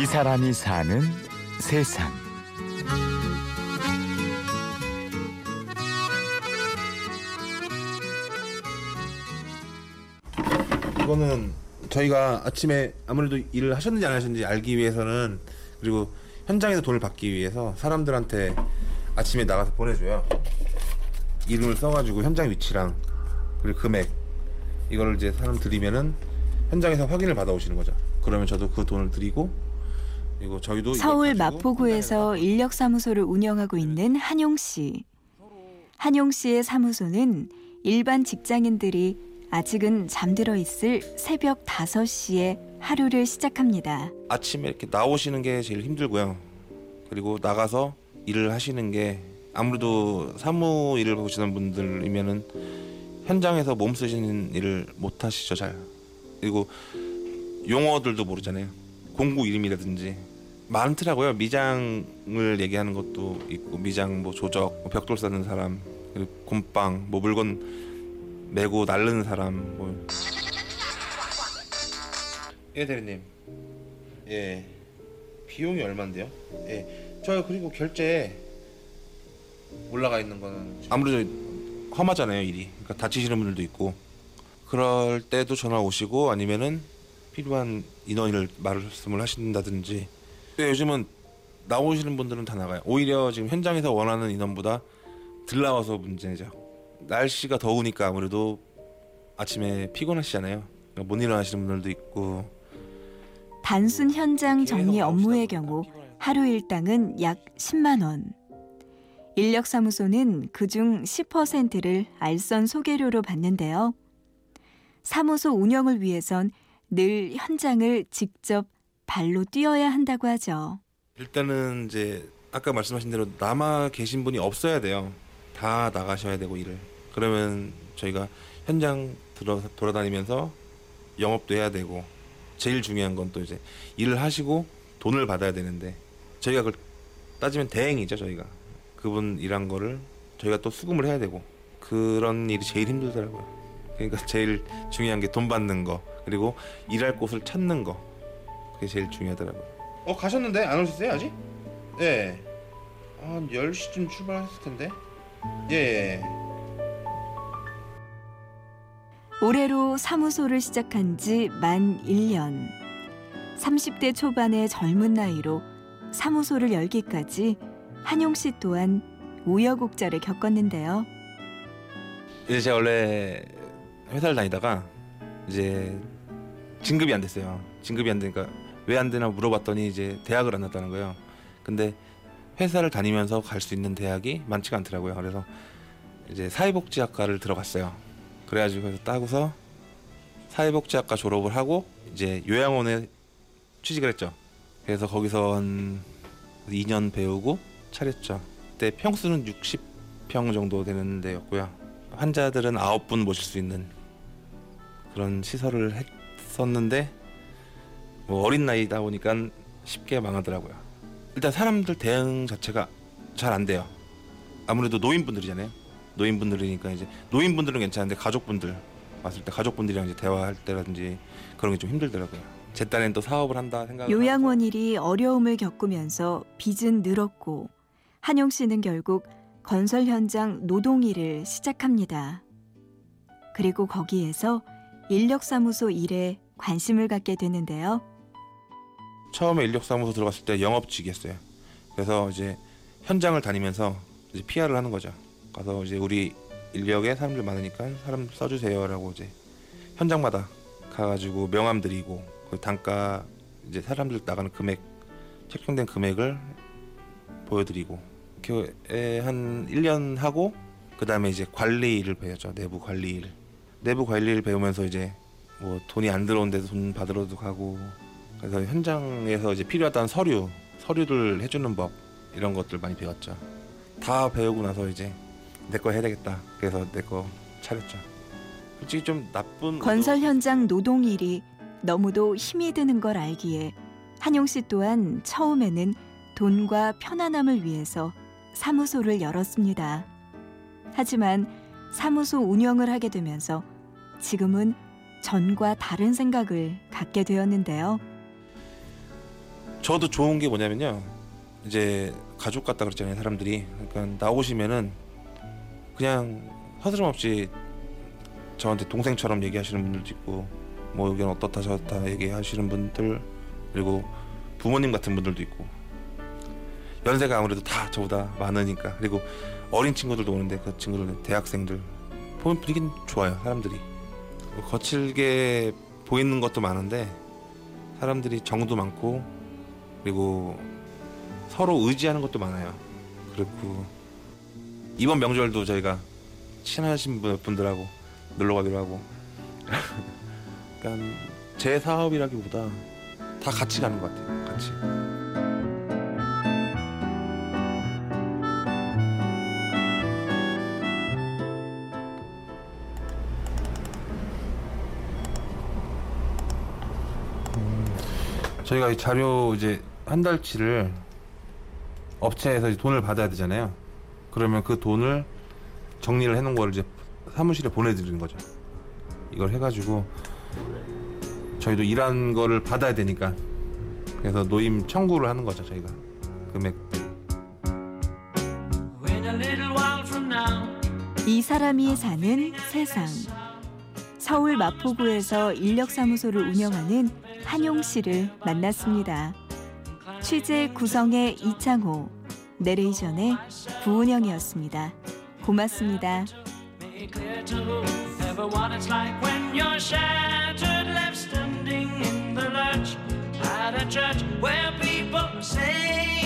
이 사람이 사는 세상. 이거는 저희가 아침에 아무래도 일을 하셨는지 안 하셨는지 알기 위해서는 그리고 현장에서 돈을 받기 위해서 사람들한테 아침에 나가서 보내줘요. 이름을 써가지고 현장 위치랑 그리고 금액 이거를 이제 사람 드리면은 현장에서 확인을 받아오시는 거죠. 그러면 저도 그 돈을 드리고 그리고 저희도 서울 마포구에서 인력사무소를 운영하고 있는 한용 씨. 한용 씨의 사무소는 일반 직장인들이 아직은 잠들어 있을 새벽 5시에 하루를 시작합니다. 아침에 이렇게 나오시는 게 제일 힘들고요. 그리고 나가서 일을 하시는 게 아무래도 사무 일을 보시는 분들이면은 현장에서 몸 쓰시는 일을 못 하시죠 잘. 그리고 용어들도 모르잖아요. 공구 이름이라든지 많더라고요. 미장을 얘기하는 것도 있고 미장 뭐 조적, 뭐 벽돌 쌓는 사람, 그리고 곰빵, 뭐 물건 메고 날르는 사람 뭐. 예 대리님. 예. 비용이 얼마인데요? 예. 저 그리고 결제 올라가 있는 거는 아무래도 험하잖아요 일이. 그러니까 다치시는 분들도 있고 그럴 때도 전화 오시고 아니면은 필요한 인원을 말씀을 하신다든지. 요즘은 나오시는 분들은 다 나가요. 오히려 지금 현장에서 원하는 인원보다 들 나와서 문제죠. 날씨가 더우니까 아무래도 아침에 피곤하시잖아요. 그러니까 못 일어나시는 분들도 있고 단순 현장 정리 업무의 경우. 하루 일당은 약 10만 원. 인력사무소는 그중 10%를 알선 소개료로 받는데요. 사무소 운영을 위해선 늘 현장을 직접 발로 뛰어야 한다고 하죠. 일단은 이제 아까 말씀하신 대로 남아 계신 분이 없어야 돼요. 다 나가셔야 되고 일을. 그러면 저희가 현장 들어 돌아다니면서 영업도 해야 되고 제일 중요한 건 또 이제 일을 하시고 돈을 받아야 되는데 저희가 그걸 따지면 대행이죠 저희가 그분 일한 거를 저희가 또 수금을 해야 되고 그런 일이 제일 힘들더라고요. 그러니까 제일 중요한 게 돈 받는 거 그리고 일할 곳을 찾는 거 그게 제일 중요하더라고요. 어 가셨는데 안 오셨어요 아직? 네. 한 10시쯤 출발했을 텐데. 예. 올해로 사무소를 시작한 지 만 1년. 30대 초반의 젊은 나이로 사무소를 열기까지 한용 씨 또한 우여곡절을 겪었는데요. 이제 제가 원래 회사를 다니다가 이제 진급이 안 됐어요. 진급이 안 되니까 왜 안 되나 물어봤더니 이제 대학을 안 났다는 거예요. 근데 회사를 다니면서 갈 수 있는 대학이 많지가 않더라고요. 그래서 이제 사회복지학과를 들어갔어요. 그래가지고 그래서 따고서 사회복지학과 졸업을 하고 이제 요양원에 취직을 했죠. 그래서 거기서 한 2년 배우고 차렸죠. 그때 평수는 60평 정도 되는 데였고요. 환자들은 9분 모실 수 있는 그런 시설을 했 었는데 뭐 어린 나이다 보니까 쉽게 망하더라고요. 일단 사람들 대응 자체가 잘 안 돼요. 아무래도 노인분들이잖아요. 노인분들이니까 이제 노인분들은 괜찮은데 가족분들 왔을 때 가족분들이랑 이제 대화할 때라든지 그런 게 좀 힘들더라고요. 제 딴엔 또 사업을 한다 생각. 요양원 일이 어려움을 겪으면서 빚은 늘었고 한용 씨는 결국 건설 현장 노동 일을 시작합니다. 그리고 거기에서 인력사무소 일에 관심을 갖게 되는데요. 처음에 인력사무소 들어갔을 때 영업직이었어요. 그래서 이제 현장을 다니면서 이제 PR을 하는 거죠. 가서 이제 우리 인력에 사람들 많으니까 사람 써주세요라고 이제 현장마다 가가지고 명함 드리고 그 단가 이제 사람들 나가는 금액 책정된 금액을 보여드리고 이렇게 한 1년 하고 그 다음에 이제 관리 일을 배웠죠. 내부 관리 일. 내부 관리 일 배우면서 이제 뭐 돈이 안 들어오는데도 돈 받으러도 가고 그래서 현장에서 이제 필요하다는 서류, 서류를 해주는 법 이런 것들 많이 배웠죠. 다 배우고 나서 이제 내 거 해야 되겠다. 그래서 내 거 차렸죠. 솔직히 좀 나쁜 건설 현장 노동 일이 너무도 힘이 드는 걸 알기에 한용 씨 또한 처음에는 돈과 편안함을 위해서 사무소를 열었습니다. 하지만 사무소 운영을 하게 되면서 지금은 전과 다른 생각을 갖게 되었는데요. 저도 좋은 게 뭐냐면요. 이제 가족 같다 그랬잖아요, 사람들이. 그러니까 나오시면은 그냥 서스럼 없이 저한테 동생처럼 얘기하시는 분들도 있고 뭐 여기는 어떻다 저렇다 얘기하시는 분들 그리고 부모님 같은 분들도 있고 연세가 아무래도 다 저보다 많으니까 그리고 어린 친구들도 오는데 그 친구들 대학생들 보면 분위기는 좋아요 사람들이 거칠게 보이는 것도 많은데 사람들이 정도 많고 그리고 서로 의지하는 것도 많아요. 그리고 이번 명절도 저희가 친하신 분- 분들하고 놀러 가기로 하고. 그러니까 제 사업이라기보다 다 같이 가는 것 같아요. 같이 저희가 이 자료 이제 한 달치를 업체에서 돈을 받아야 되잖아요. 그러면 그 돈을 정리를 해놓은 거를 이제 사무실에 보내드리는 거죠. 이걸 해가지고 저희도 일한 거를 받아야 되니까 그래서 노임 청구를 하는 거죠 저희가 금액. 이 사람이 사는 세상. 서울 마포구에서 인력사무소를 운영하는 한용 씨를 만났습니다. 취재 구성의 이창호, 내레이션의 구은영이었습니다. 고맙습니다. where people are